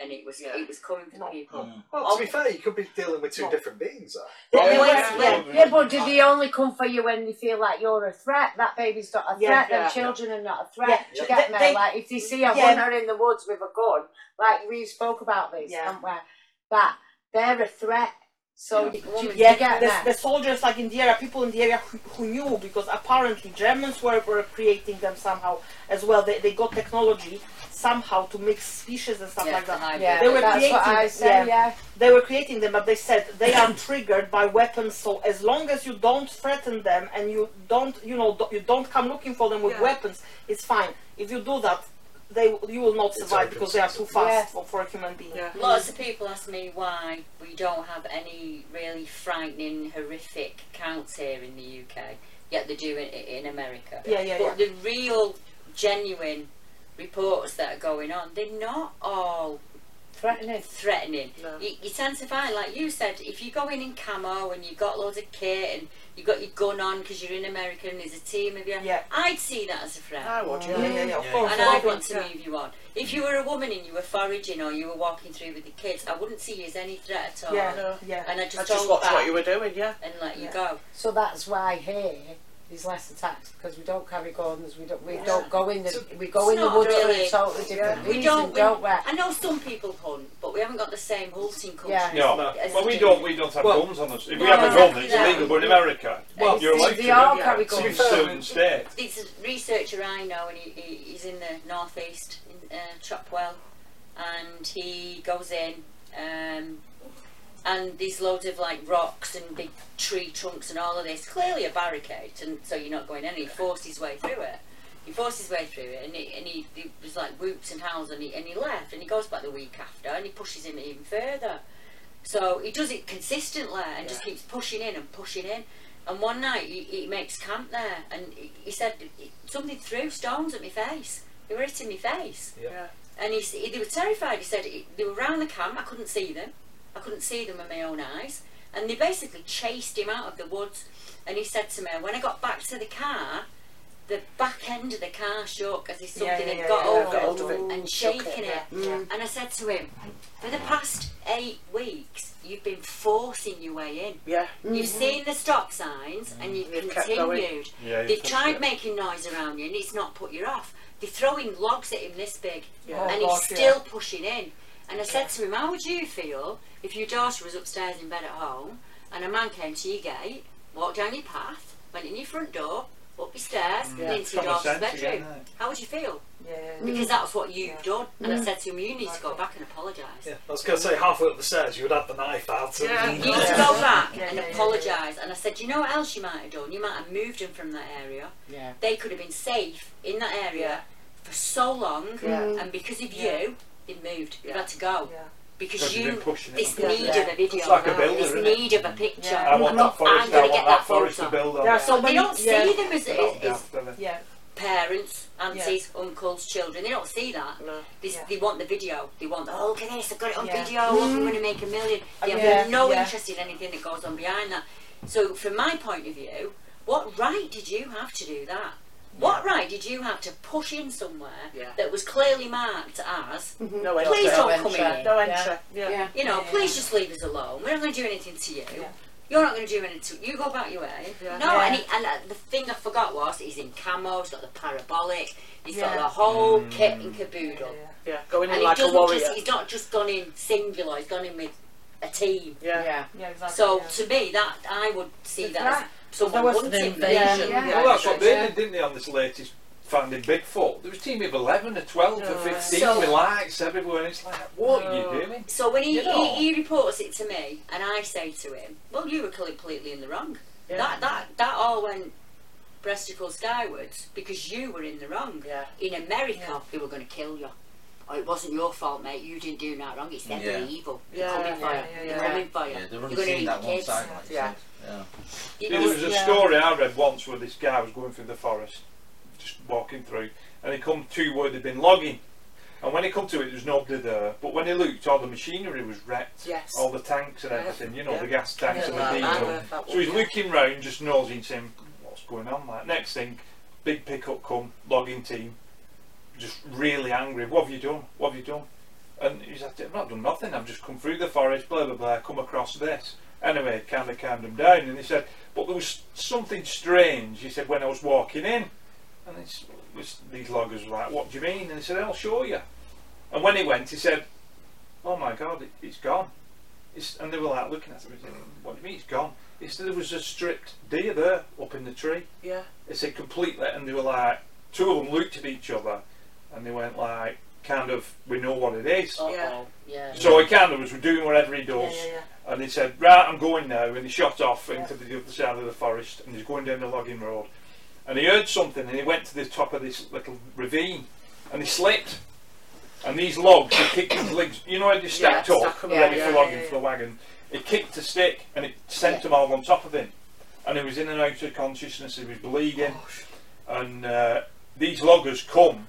and it was it was coming for people. Mm. Well, to be fair, you could be dealing with two different beings They- there. they Always were- will. yeah, but do they only come for you when you feel like you're a threat? That baby's not a threat. yeah. Them children are not a threat. Yeah. Do you get me? like if they see a yeah. runner in the woods with a gun, like we spoke about this, Yeah. haven't we? That they're a threat. So do, do Yeah, the, the soldiers like in the area, people in the area who, who knew because apparently Germans were, were creating them somehow as well. They, they got technology somehow to mix species and stuff Yeah, like that. Yeah, they were that's creating what I say, yeah. They were creating them, but they said they are triggered by weapons. So as long as you don't threaten them and you don't, you know, you don't come looking for them with weapons, it's fine. If you do that, they you will not survive because they are too fast Yeah. for, for a human being. Lots of people ask me why we don't have any really frightening, horrific counts here in the UK, yet they do in, in America. Yeah, yeah, But yeah. the real, genuine reports that are going on, they're not all threatening. Threatening. You, you tend to find, like you said, if you go in in camo and you've got loads of kit and you've got your gun on because you're in America and there's a team of you, yeah. I'd see that as a threat. I would, yeah. Yeah, yeah, yeah, of course, And of I'd want to yeah. move you on. If you were a woman and you were foraging or you were walking through with the kids, I wouldn't see you as any threat at all. Yeah, no, yeah. And I just I just go watch what you were doing, yeah. And let you go. So that's why here He's less attacked because we don't carry guns. We don't. We Yeah. don't go in the. So we go in the not woods for a totally different We reason, don't. we, don't we, we? I know some people hunt, but we haven't got the same hunting culture. Yeah. No, as well, we don't. We don't have Well, guns on us. If no, we have a gun, it's that. illegal. But in America, Well, you're allowed they to. all carry To be guns. fair, certain states. It's a researcher I know, and he, he, he's in the northeast in uh, Chopwell, and he goes in, um, and there's loads of like rocks and big tree trunks and all of this. Clearly a barricade, and so you're not going in. He forced his way through it. He forced his way through it, and he, and he, he was like whoops and howls, and he, and he left, and he goes back the week after, and he pushes him even further. So he does it consistently and just keeps pushing in and pushing in. And one night he, he makes camp there, and he, he said something threw stones at my face. They were hitting my face. Yeah. And he, s- he, they were terrified. He said he, they were around the camp. I couldn't see them. I couldn't see them with my own eyes. And they basically chased him out of the woods. And he said to me, when I got back to the car, the back end of the car shook as if Yeah, something yeah, had yeah, got yeah, over got it hold of it. and Shook shaking it, it. yeah, yeah. And I said to him, for the past eight weeks, you've been forcing your way in. Yeah. You've mm-hmm. seen the stop signs and you've You've continued. Yeah, you've They've tried it. making noise around you and it's not put you off. They're throwing logs at him this big Yeah. and Oh, he's gosh, still yeah. pushing in. And I said to him, How would you feel if your daughter was upstairs in bed at home and a man came to your gate, walked down your path, went in your front door, up your stairs, Yeah. and into your daughter's sense again, bedroom? How would you feel? Yeah. Because that's what you've done. And I Mm. said to him, You need to go back and apologise. Yeah, I was going to say halfway up the stairs, you would have the knife out. Yeah. You need to go back Yeah, and yeah, yeah, apologise. And I said, you know what else you might have done? You might have moved them from that area. Yeah. They could have been safe in that area for so long, Yeah. and because of Yeah. you, they moved. They had to go. Because Because you've you, been pushing it. this Yeah. need Yeah. of a video, It's like a builder, this isn't it? need of a picture. Yeah. I want I'm that forest. I'm going to get that that forest to photo. build on. There are so They don't see yeah. them as, They're not as, as? Yeah. parents, aunties, uncles, children. They don't see that. They, Yeah. they want the video. They want, oh, look at this, I've got it on Yeah. video, look, I'm Mm. going to make a million. They have Yeah, no yeah. interest in anything that goes on behind that. So, from my point of view, what right did you have to do that? What right did you have to push in somewhere Yeah. that was clearly marked as, No please don't No come entry. in? No entry. Yeah. Yeah. You know, Yeah. please just leave us alone. We're not going to do anything to you. Yeah. You're not going to do anything to you. Go back your way. Yeah. No, Yeah. and, he, and uh, the thing I forgot was he's in camo. He's got the parabolic. He's got Yeah. the whole Mm. kit and caboodle. Yeah. Going in And like he a doesn't warrior. just. He's not just gone in singular. He's gone in with a team. Yeah. Yeah. Yeah. Exactly. So yeah. to me, that I would see It's that right. as someone There was an invasion. Yeah. Yeah. Well, that's what they Yeah. did, didn't they, on this latest finding Bigfoot? There was a team of 11 or 12 or Oh, 15 So- with lights everywhere, and it's like, what are you Oh. doing? So when he, You know. he, he reports it to me, and I say to him, "Well, you were completely in the wrong. Yeah. That that that all went breasticle skywards because you were in the wrong. Yeah. In America, they were going to kill you. Oh, it wasn't your fault, mate. You didn't do that wrong. It's them. Yeah. They're evil. Yeah, They're coming for you. yeah, They're yeah. coming for you. Yeah, they're You're going to seeing eat that the kids. side, like Yeah. Yeah. There was- a story I read once where this guy was going through the forest, just walking through, and he come to where they'd been logging. And when he come to it, there was nobody there. But when he looked, all the machinery was wrecked. Yes. All the tanks and everything, you know, Yeah. the gas tanks and the diesel. So he's looking round, just nosing, saying, what's going on? Like next thing, big pickup come, logging team, just really angry. What have you done? What have you done? And he's like, I've not done nothing. I've just come through the forest, blah blah blah, come across this. Anyway, kind of calmed him down, and he said, but there was something strange. He said when I was walking in, and it's, these loggers were like, what do you mean? And he said, I'll show you. And when he went, he said, oh my God, it, it's gone. It's, and they were like looking at him, saying, what do you mean it's gone? He said there was a stripped deer there up in the tree. Yeah. He said completely, and they were like, two of them looked at each other, and they went like, kind of, we know what it is. Uh-oh. Yeah. So he kind of was we're doing whatever he does. Yeah, yeah, yeah. And he said, right, I'm going now. And he shot off into the other side of the forest and he's going down the logging road. And he heard something and he went to the top of this little ravine and he slipped. And these logs, he kicked his legs, you know how they stacked Yeah, up, stack 'em, ready yeah, for logging yeah, for the wagon. He kicked a stick and it sent them all on top of him. And he was in and out of consciousness, he was bleeding. And uh, these loggers come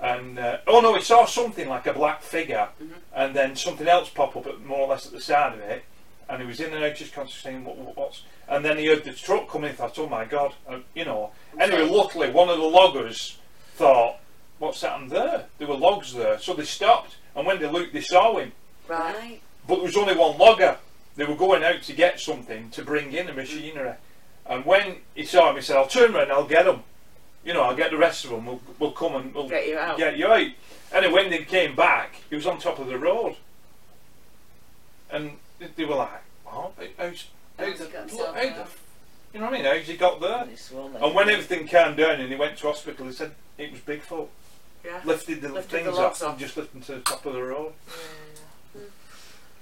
and uh, oh no, he saw something like a black figure, mm-hmm. and then something else pop up at more or less at the side of it, and he was in and out just concentrating what, what, what's, and then he heard the truck coming. Thought, oh my god, and, you know. Anyway, luckily one of the loggers thought, what's happened there? There were logs there, so they stopped, and when they looked, they saw him. Right. But there was only one logger. They were going out to get something to bring in the mm-hmm. machinery. And when he saw him, he said, "I'll turn around, I'll get him. You know, I'll get the rest of them. We'll, we'll come and we'll Get you out. Get you out." And when they came back, he was on top of the road, and they- they were like, oh, "What? How's, How's how's the- got how the you know what I mean? How's he got there? Swollen. And when everything calmed down and he went to hospital, he said it was Bigfoot. Yeah. Lifted the Lifted things logs off off. and just lifted to the top of the road. You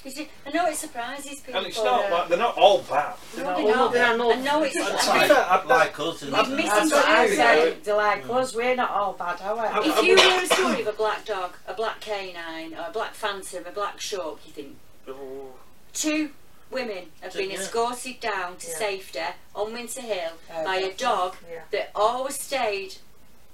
see, I know it surprises people. And it's not like they're not all bad. No, they're not. I know it's. To be I- fair, I bet- Like us, We've isn't missed it? That's what I out. said. They're like us, we're not all bad, are we? If you hear a story of a black dog, a black canine, or a black phantom, a black shark, you think, Oh. two women have been Yeah. escorted down to Yeah. safety on Winter Hill Uh, by a dog yeah. that always stayed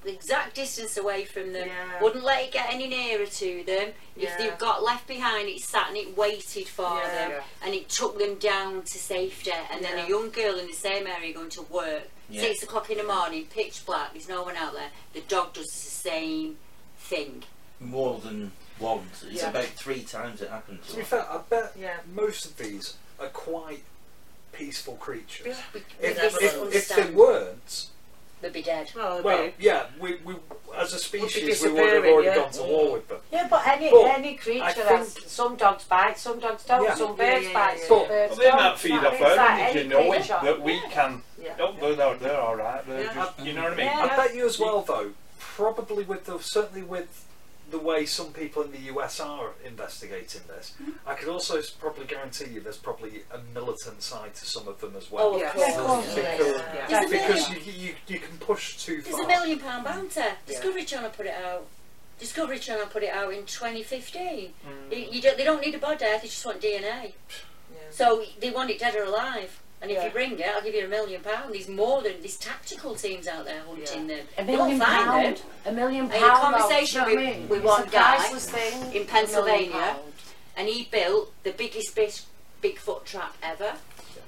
the exact distance away from them, Yeah. wouldn't let it get any nearer to them. If Yeah. they got left behind, it sat and it waited for Yeah. them, Yeah. and it took them down to safety. And then Yeah. a young girl in the same area going to work, Yeah. six o'clock in the morning, pitch black, there's no one out there. The dog does the same thing. More than once. It's Yeah. about three times it happens. To to be fair, I bet Yeah. most of these are quite peaceful creatures. Yeah. If, if, if, they weren't, We'd be dead. Well, well, be- yeah, we, we as a species we would have already yeah. gone to war with them. Yeah, but any But any creature I has think- some dogs bite, some dogs don't, Yeah. some birds yeah, bite, yeah, some yeah. birds Well, they're don't. not feed You know off what I mean? It's our like energy, any that we can. Yeah. Oh, they're, they're, they're all right. They're Yeah. just, you know what I mean? Yeah. I bet you as well, though, probably with the certainly with the way some people in the US are investigating this, Mm-hmm. I could also probably guarantee you there's probably a militant side to some of them as well. Oh, of Yeah. course. Yeah, of course. Because, Yeah. Because you, you, you can push too far. There's a million pound bounty. Discovery Channel put it out. Discovery Channel put it out in 2015. Mm. You, you don't, they don't need a body, they just want DNA. So they want it dead or alive. And if Yeah. you bring it, I'll give you a million pound. There's more than there's tactical teams out there hunting them. A They won't million find pound. them. A million I had a conversation do you know what with- I mean? with It's one a guy thing. in Pennsylvania, and he built the biggest big, Bigfoot trap ever.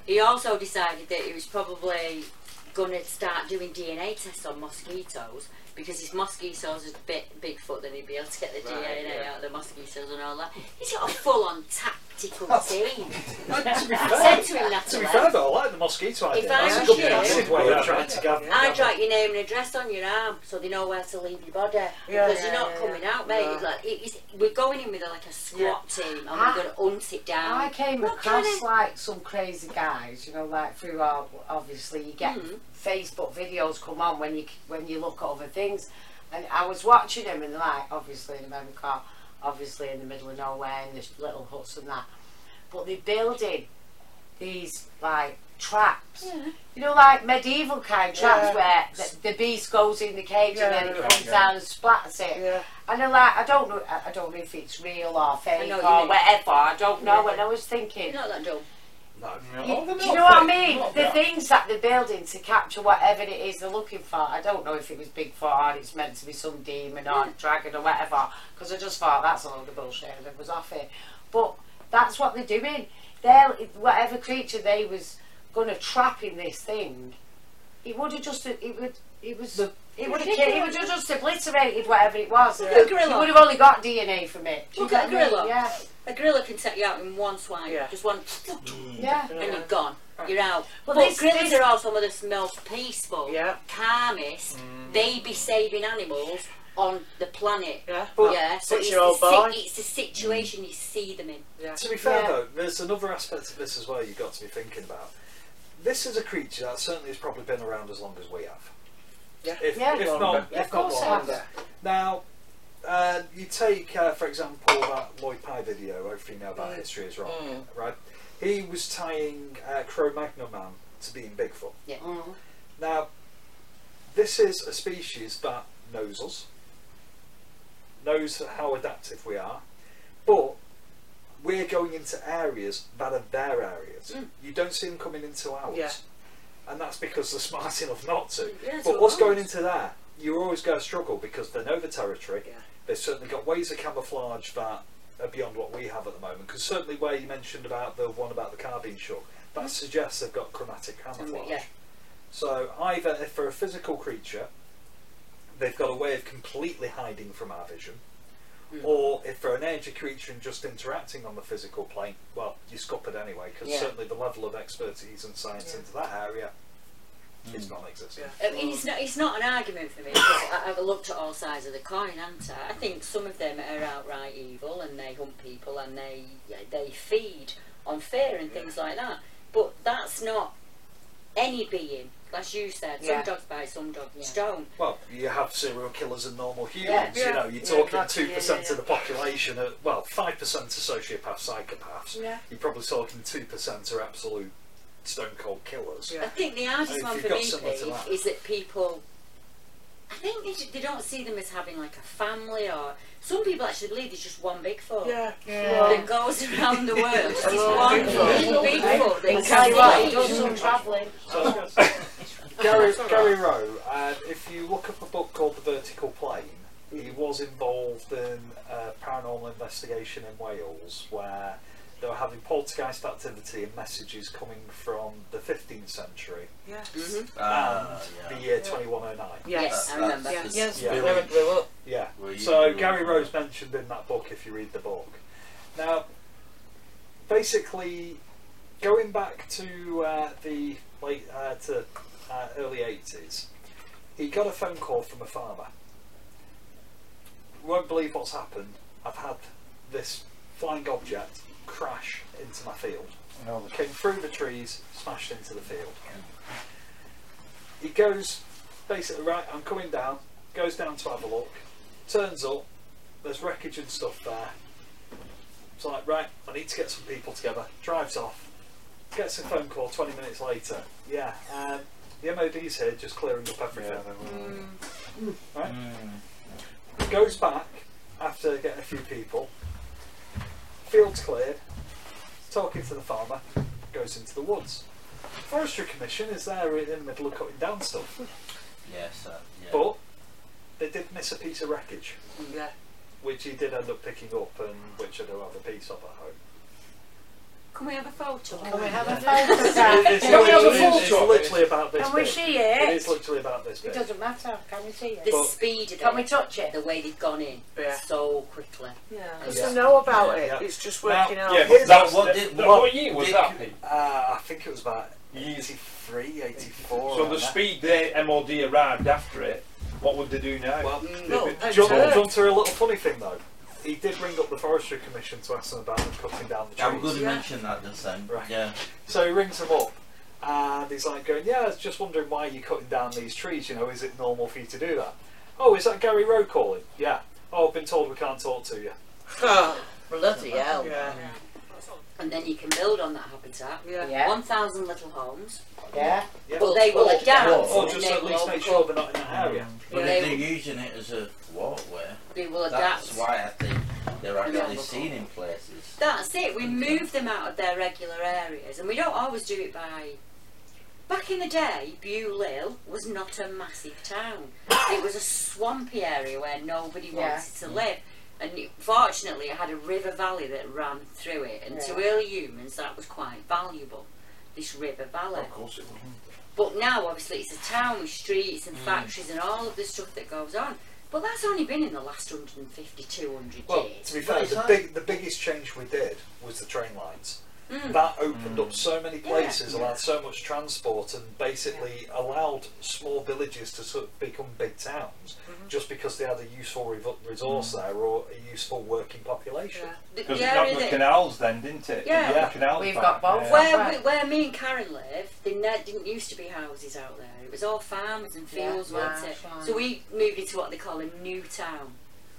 He also decided that he was probably going to start doing DNA tests on mosquitoes because if mosquitoes had bit Bigfoot, then he'd be able to get the Right, DNA yeah. out of the mosquitoes and all that. He's got a full-on tactical team. No, to be I fair, said to him, to Natalie, be fair though, I like the mosquito idea. If I That's a was good you- passive way of trying to gather. I'd write your name and address on your arm so they know where to leave your body. Yeah, because yeah, you're not yeah, coming yeah. out, mate. No. It's like, it, it's, we're going in with a, like a squat team and Ah. we're going to hunt it down. I came What across kind of- like some crazy guys, you know, like through our obviously you get Mm. Facebook videos come on when you when you look at other things, and I was watching them and like obviously in America, obviously in the middle of nowhere in the little huts and that, but they're building these like traps, you know, like medieval kind of traps Yeah. where the, the beast goes in the cage and then it comes yeah. down and splatters it. Yeah. And they're like, I don't know, I I don't know if it's real or fake know or what you mean. whatever. I don't know. Yeah. And I was thinking, You're not that dumb. No. you, Oh, do you know what I mean? not The that. things that they're building to capture whatever it is they're looking for. I don't know if it was Bigfoot or it's meant to be some demon or dragon or whatever. Because I just thought that's a load of bullshit and it was off it. But that's what they're doing. They're whatever creature they was going to trap in this thing. It would have just it would it was. The- it would have it would have just obliterated whatever it was. Look at a You gorilla. would have only got DNA from it. Look at a gorilla. Yeah, A gorilla can take you out in one swipe. Yeah. Just one, mm. yeah. and you're gone. You're out. Well, but this- gorillas this- are also some of the most peaceful, Yeah. calmest, baby saving animals on the planet. Yeah. But, yeah, so it's Six-year-old the, si- it's the situation you see them in. Yeah. To be fair Yeah. though, there's another aspect of this as well you've got to be thinking about. This is a creature that certainly has probably been around as long as we have. Yeah. If, Yeah. if not, Yeah, if of not course it has. Now, uh, you take, uh, for example, that Lloyd Pye video, Everything Now About History is Wrong, Mm. right? He was tying uh, Cro-Magnon Man to being Bigfoot. Yeah. Mm. Now, this is a species that knows us, knows how adaptive we are, but we're going into areas that are their areas. Mm. You don't see them coming into ours. Yeah. And that's because they're smart enough not to. Yeah, but what's going into there, you're always going to struggle because they know the territory. Yeah. They've certainly got ways of camouflage that are beyond what we have at the moment. Because certainly where you mentioned about the one about the car being shook, that mm-hmm. suggests they've got chromatic mm, camouflage. yeah. So either if for a physical creature, they've got a way of completely hiding from our vision, Hmm. or if for an energy creature and just interacting on the physical plane, well, you're it anyway, because Yeah. certainly the level of expertise and science Yeah. into that area It's non-existent. I mean, it's not, it's not an argument for me I, I've looked at all sides of the coin, haven't I? I think some of them are outright evil and they hunt people and they they feed on fear and things like that. But that's not any being, as you said. Yeah. Some dogs bite, some dogs don't. Well, you have serial killers and normal humans. Yeah. You know, you're Yeah, talking exactly, two yeah, percent yeah, of the population. Are, well, five percent are sociopaths, psychopaths. Yeah. You're probably talking two percent are absolute stone cold killers. I think the hardest if one you've for got me, similar to Pete, that- is that people. I think they, ju- they don't see them as having like a family or. Some people actually believe there's just one Bigfoot Yeah. Yeah. that goes around the world. Just this one Bigfoot. Bigfoot that I'll can tell you what, he see. does some travelling. Gary, Gary. Rowe, and if you look up a book called The Vertical Plane, he was involved in a paranormal investigation in Wales where they were having poltergeist activity and messages coming from the 15th century Yes. and Ah, yeah. the year 2109. Yes, I remember. Yes. Yes, Yeah. where blew up. Yeah. Well, So grew Gary Rowe's mentioned in that book, if you read the book. Now, basically, going back to uh, the late uh, to uh, early eighties, he got a phone call from a farmer. Won't believe what's happened. I've had this flying object crash into my field. Came through the trees, smashed into the field. He goes, basically, right, I'm coming down, goes down to have a look, turns up, there's wreckage and stuff there. It's like, right, I need to get some people together, drives off, gets a phone call 20 minutes later. Yeah, um, the MOD's here just clearing up everything. Right? Goes back after getting a few people, field's cleared, talking to the farmer, goes into the woods. Forestry Commission is there in the middle of cutting down stuff. Yes, uh, yeah. But they did miss a piece of wreckage, Yeah. which he did end up picking up, and which I do have a piece of at home. Can we have a photo? Can we have a It's, photo? Sam? it's, Can we have a literally- it's photo? literally about this Can we big. see it? It is literally about this It big. doesn't matter. Can we see it? The But- speed of Can it, we touch it? the way they've gone in Yeah. so quickly. Yeah. Yeah. They know about it. Yeah. It's just Now- working out. Yeah, Here's but that's what what, did- what, what year was did- that, Pete? Uh, I think it was about 83, 84. So around the there. speed the MOD arrived after it, what would they do now? Well, No, John, it's John hurt. John's a little funny thing though. He did ring up the Forestry Commission to ask them about them cutting down the Yeah, I'm trees. going to mention that just then. Right. Yeah. So he rings them up and he's like going, Yeah, I was just wondering why you're cutting down these trees, you know, is it normal for you to do that? Oh, is that Gary Rowe calling? Yeah. Oh, I've been told we can't talk to you. Bloody hell. Yeah. And then you can build on that habitat. Yeah. Yeah. 1,000 little homes. Yeah. Yeah. But they will adapt. Or and just they at least make sure come- they're not in that area. Mm. But They if they're using it as a walkway, They will adapt. that's why I think they're actually Yeah. seen in places. That's it. We mm. move them out of their regular areas, and we don't always do it by. Back in the day, Bewlil was not a massive town. It was a swampy area where nobody Yeah. wanted to live. And it, fortunately, it had a river valley that ran through it, and to Yeah. early humans, that was quite valuable. This river valley. Of course it would. But now, obviously, it's a town with streets Mm. and factories and all of the stuff that goes on. But that's only been in the last 150, 200 Well, years. to be But fair, the big the biggest change we did was the train lines. Mm. That opened up so many Yeah. places, allowed so much transport, and basically allowed small villages to sort of become big towns, Mm-hmm. just because they had a useful re- resource Mm. there or a useful working population. Because the it got the canals then, didn't it? Yeah. Yeah. the canals We've back, got both. yeah. Where, Right. we, where me and Karen live, there didn't used to be houses out there. It was all farms and fields, yeah, wasn't it? that's. So we moved into what they call a new town.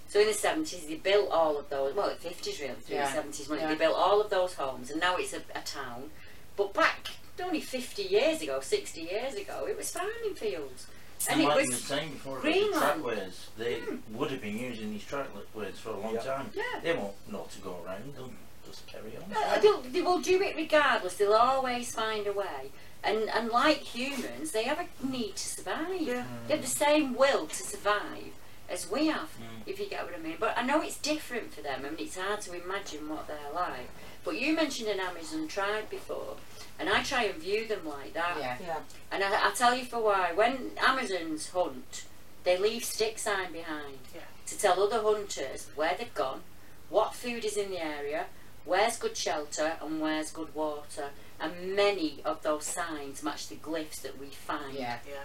So in the 70s, they built all of those, well, the 50s really, through Yeah, the 70s, when yeah. they built all of those homes, and now it's a, a town. But back only 50 years ago, 60 years ago, it was farming fields. And And it like you was were saying before about the trackways, they would have been using these trackways for a long Yeah. time. Yeah. They won't know to go around, they'll just carry on. Uh, they'll, they will do it regardless. They'll always find a way. And and like humans, they have a need to survive. Yeah. They have the same will to survive as we have, Mm. if you get what I mean. But I know it's different for them. I mean, it's hard to imagine what they're like. But you mentioned an Amazon tribe before, and I try and view them like that. Yeah. Yeah. And I, I'll tell you for why. When Amazons hunt, they leave stick sign behind Yeah. to tell other hunters where they've gone, what food is in the area, where's good shelter, and where's good water. And many of those signs match the glyphs that we find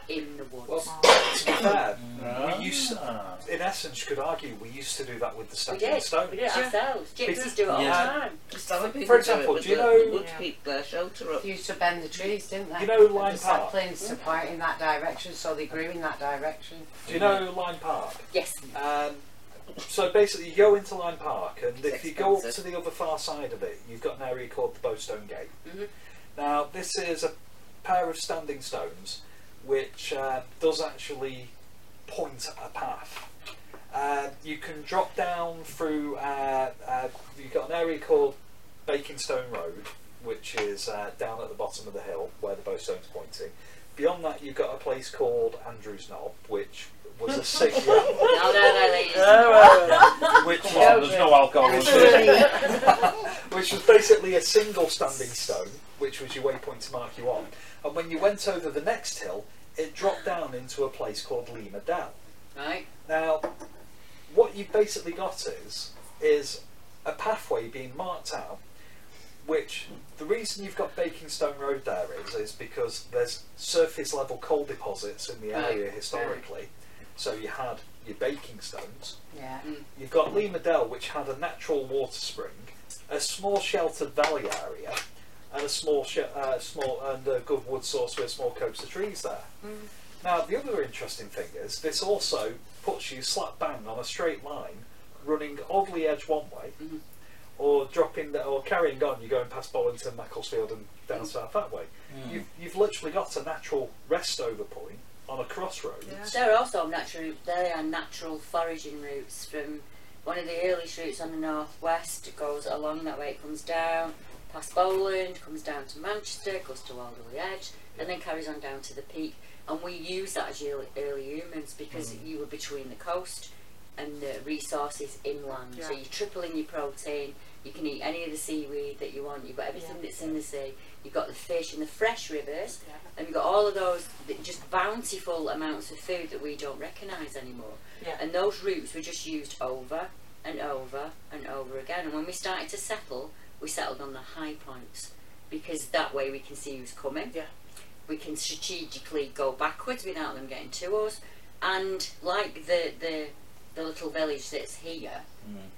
in the woods. Well, to be fair, Ah. we used in essence, you could argue we used to do that with the we did. stones. We did it ourselves. Gypsies do it all the Yeah. time. For example, do you know keep their shelter up? Used to bend the trees, didn't they? You know Lyme the Park? saplings to point in that direction, so they grew in that direction. Do you know Lyme Park? Yes. Um, so basically, you go into Lyme Park, and if you go up to the other far side of it, you've got an area called the Bowstone Gate. Mhm. Now, this is a pair of standing stones which uh, does actually point a path. Uh, you can drop down through. Uh, uh, you've got an area called Bakingstone Road, which is uh, down at the bottom of the hill where the bowstone's pointing. Beyond that, you've got a place called Andrew's Knob, which was a six. No, no, no, ladies. which Come there's no alcohol in which was basically a single standing stone, which was your waypoint to mark you on. And when you went over the next hill, it dropped down into a place called Lima Dell. Right. Now, what you've basically got is is a pathway being marked out, which the reason you've got Bakingstone Road there is is because there's surface level coal deposits in the Right, area historically. So you had your baking stones. Yeah. You've got Lima Dell, which had a natural water spring, a small sheltered valley area, and a small, sh- uh, small and a good wood source with small copse of trees there. Now, the other interesting thing is this also puts you slap bang on a straight line, running Alderley Edge one way, or dropping the, or carrying on. You're going past Bollington, Macclesfield, and down south that way. Mm. You've you've literally got a natural rest over point on a crossroads. There are also natural. There are natural foraging routes from one of the earliest routes on the northwest. It goes along that way. It comes down past Bowland, comes down to Manchester, goes to Alderley Edge, and then carries on down to the peak. And we use that as early, early humans because mm. you were between the coast and the resources inland. So you're tripling your protein. You can eat any of the seaweed that you want. You've got everything that's in the sea. You've got the fish in the fresh rivers, and you've got all of those just bountiful amounts of food that we don't recognise anymore. Yeah. And those routes were just used over and over and over again. And when we started to settle, we settled on the high points because that way we can see who's coming. Yeah. We can strategically go backwards without them getting to us. And like the the, the little village that's here, mm.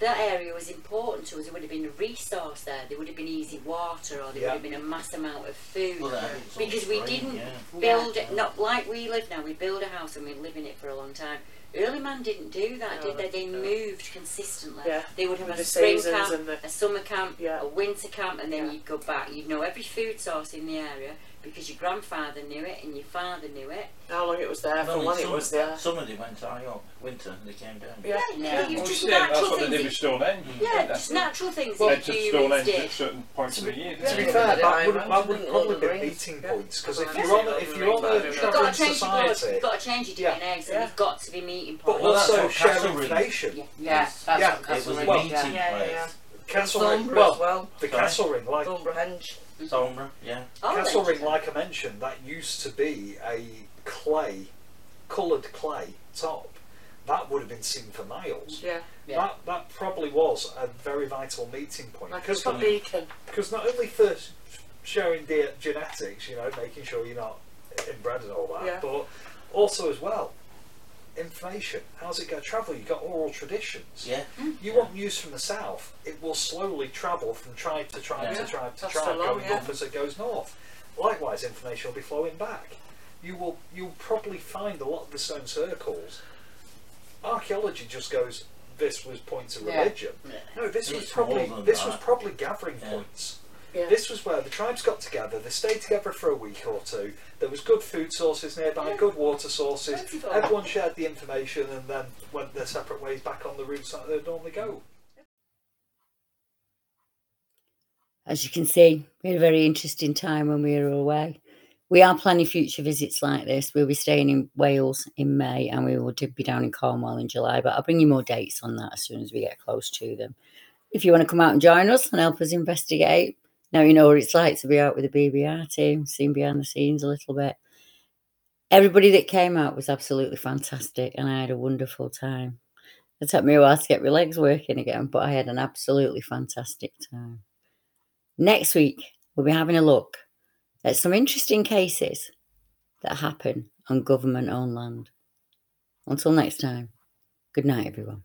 That area was important to us. There would have been a resource there. There would have been easy water, or there Yeah. would have been a mass amount of food. Well, that was all because we free, didn't yeah. build it, not like we live now. We build a house and we live in it for a long time. Early man didn't do that, No, did they? They no. moved consistently. Yeah. They would have And a spring camp, the- a summer camp, Yeah. a winter camp, and then you'd go back. You'd know every food source in the area because your grandfather knew it and your father knew it. How long it was there, No, for in when it was there. Summer they went high up, winter they came down. Yeah. Yeah, you Well, just yeah, that's natural what they things. did with Stonehenge. yeah, didn't just natural things Well, that to Stonehenge did. at certain points of the year. To be they? fair, Yeah, that I would, imagine that would Lord probably be the meeting points because if you're on if you're on a to travelling change society, You've got to change your DNA, so you've got to be meeting points. Well, that's also share Castle Ring information. Yeah. Yeah, that's what It Castle was a Ring, meeting yeah. Yeah, yeah, place. Castle Ring, well, as well. the Castle Ring, like Thornborough Thornborough, yeah. Oh, Castle. Ring, like I mentioned, that used to be a clay, coloured clay top. That would have been seen for miles. Yeah. Yeah. That that probably was a very vital meeting point Like because a mm. beacon. because not only for s- sharing de- genetics, you know, making sure you're not inbred and all that, Yeah. but also as well information. How's it going to travel? You've got oral traditions. Yeah. Mm. You want news from the south, it will slowly travel from tribe to tribe Yeah. to tribe to Passed tribe, along, going yeah. up as it goes north. Likewise, information will be flowing back. You will you'll probably find a lot of the stone circles. Archaeology just goes. This was points of Yeah. religion. No, this was probably more than this was probably gathering Yeah. points. Yeah. This was where the tribes got together. They stayed together for a week or two. There was good food sources nearby, Yeah. good water sources. Plentiful. Everyone shared the information and then went their separate ways back on the routes that they'd normally go. As you can see, we had a very interesting time when we were away. We are planning future visits like this. We'll be staying in Wales in May and we will be down in Cornwall in July, but I'll bring you more dates on that as soon as we get close to them. If you want to come out and join us and help us investigate, now you know what it's like to be out with the BBR team, seeing behind the scenes a little bit. Everybody that came out was absolutely fantastic and I had a wonderful time. It took me a while to get my legs working again, but I had an absolutely fantastic time. Next week, we'll be having a look at some interesting cases that happen on government owned land. Until next time, good night, everyone.